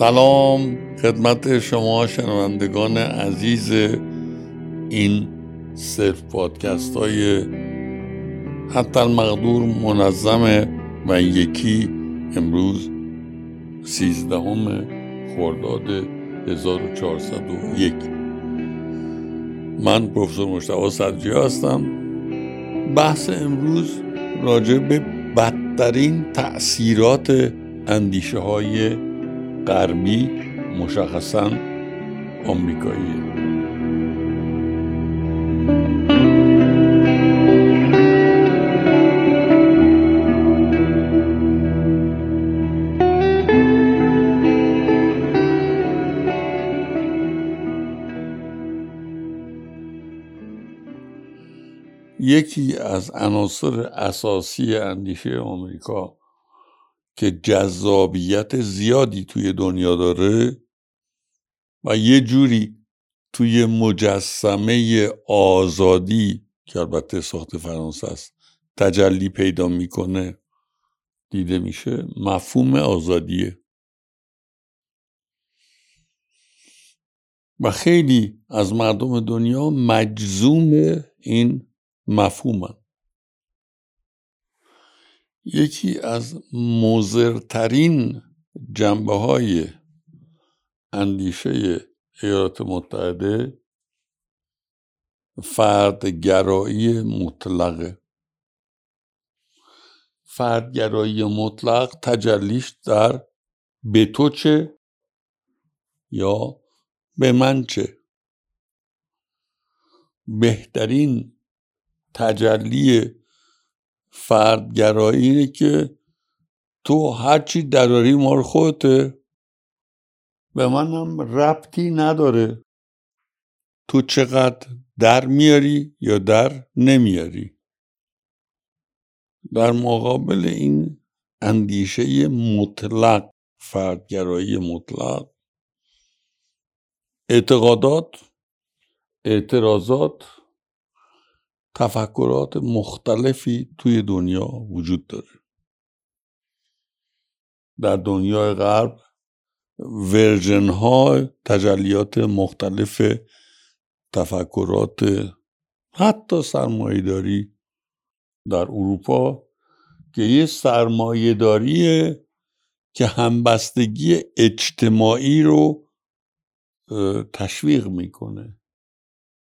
سلام خدمت شما شنوندگان عزیز این سلف پادکست های حتی المقدور منظم و یکی امروز سیزدهم خرداد 1401 من پروفسور مشتبه صدجی هستم. بحث امروز راجع به بدترین تأثیرات اندیشه های غربی مشخصا آمریکایی. یکی از عناصر اساسی اندیشه آمریکا که جذابیت زیادی توی دنیا داره و یه جوری توی مجسمه آزادی که البته ساخت فرانسه است تجلی پیدا می‌کنه دیده میشه مفهوم آزادیه. و خیلی از مردم دنیا مجزوم این مفهومن. یکی از مزرترین جنبه های اندیشه ایالات متحده فردگرایی مطلقه. فردگرایی مطلق تجلیش در به تو چه یا به من چه. بهترین تجلی فردگرایی اینه که تو هرچی دراری مال خودته به منم ربطی نداره. تو چقدر در میاری یا در نمیاری. در مقابل این اندیشه مطلق فردگرایی مطلق اعتقادات اعتراضات تفکرات مختلفی توی دنیا وجود داره. در دنیای غرب ورژن ها تجلیات مختلف تفکرات حتی سرمایهداری در اروپا که یه سرمایهداریه که همبستگی اجتماعی رو تشویق می‌کنه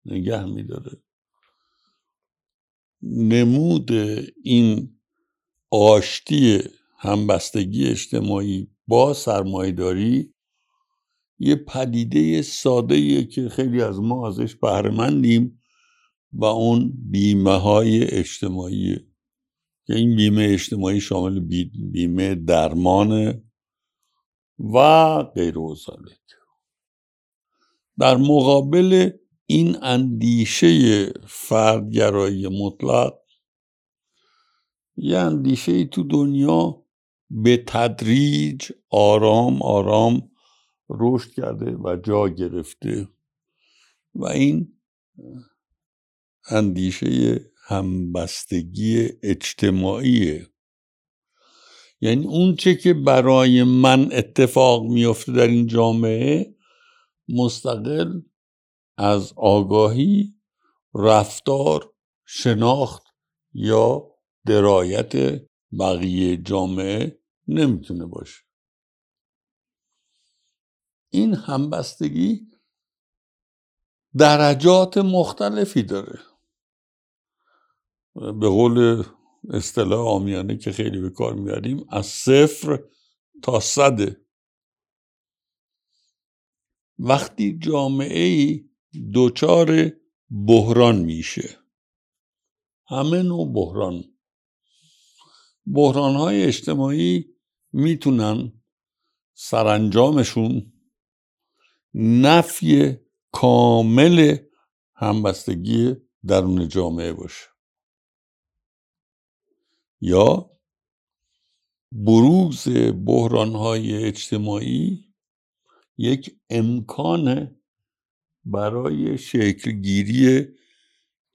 نگه میداره. نمود این آشتی همبستگی اجتماعی با سرمایهداری یه پدیده ساده که خیلی از ما ازش بهرهمندیم و اون بیمه های اجتماعی. که این بیمه اجتماعی شامل بیمه درمان و غیر در مقابل این اندیشه فردگرایی مطلق یه اندیشه تو دنیا به تدریج آرام آرام رشد کرده و جا گرفته و این اندیشه همبستگی اجتماعیه یعنی اون چه که برای من اتفاق میفته در این جامعه مستقل از آگاهی رفتار شناخت یا درایت بقیه جامعه نمی‌تونه باشه. این همبستگی درجات مختلفی داره. به قول اصطلاح آمیانه که خیلی به کار میاریم از صفر تا صده وقتی جامعه ای دچار بحران میشه. همه نوع بحران. بحران های اجتماعی می‌تونن سرانجامشون نفی کامل همبستگی درون جامعه باشه. یا بروز بحران های اجتماعی یک امکان برای شکلگیری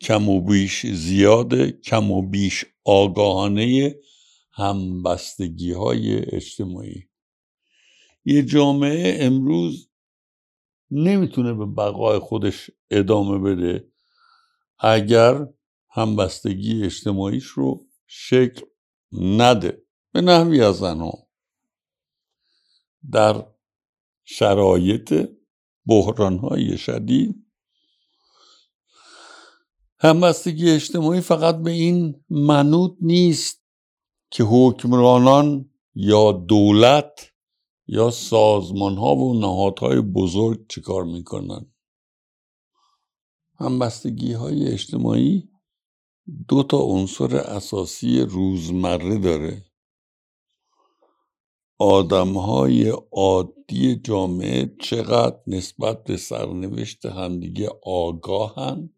کم و بیش زیاد کم و بیش آگاهانه همبستگی های اجتماعی. یه جامعه امروز نمی‌تونه به بقای خودش ادامه بده اگر همبستگی اجتماعیش رو شکل نده. به نحوی از زنها در شرایط بحرانهای شدید. همبستگی اجتماعی فقط به این منوط نیست که حکمرانان یا دولت یا سازمان ها و نهادهای بزرگ چیکار می‌کنن. همبستگی های اجتماعی دو تا عنصر اساسی روزمره داره. آدم های عادی جامعه چقدر نسبت به سرنوشت همدیگه آگاهن؟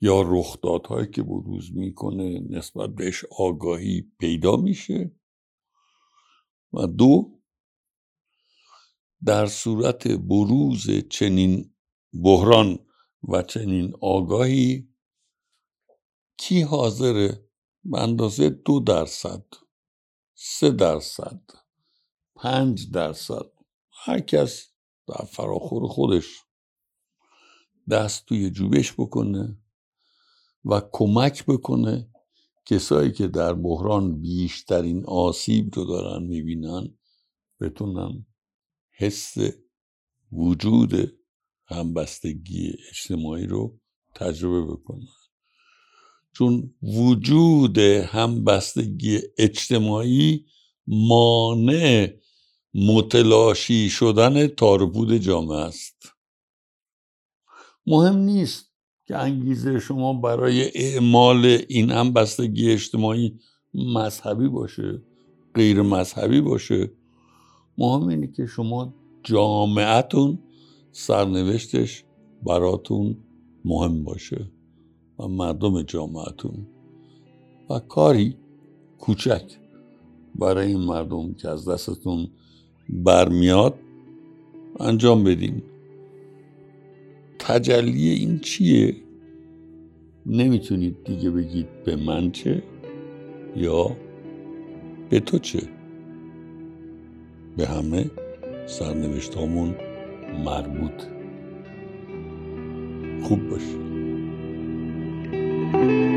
یا رخدادهایی که بروز می‌کنه نسبت بهش آگاهی پیدا میشه؟ و دو در صورت بروز چنین بحران و چنین آگاهی کی حاضره؟ به اندازه دو درصد. درصد پنج درصد. هر کس در فراخور خودش دست توی جوبش بکنه و کمک بکنه. کسایی که در بحران بیشترین آسیب رو دارن می‌بینن بتونن حس وجود همبستگی اجتماعی رو تجربه بکنن. چون وجود همبستگی اجتماعی مانع متلاشی شدن تاربود جامعه است. مهم نیست که انگیزه شما برای اعمال این همبستگی اجتماعی مذهبی باشه غیر مذهبی باشه. مهم اینه که شما جامعتون سرنوشتش براتون مهم باشه. و مردم جامعتون. و کاری کوچک برای این مردم که از دستتون برمیاد انجام بدین. تجلی این چیه؟ نمی‌تونید دیگه بگید به من چه یا به تو چه؟ به همه سرنوشت مربوط. خوب باشید. Thank you.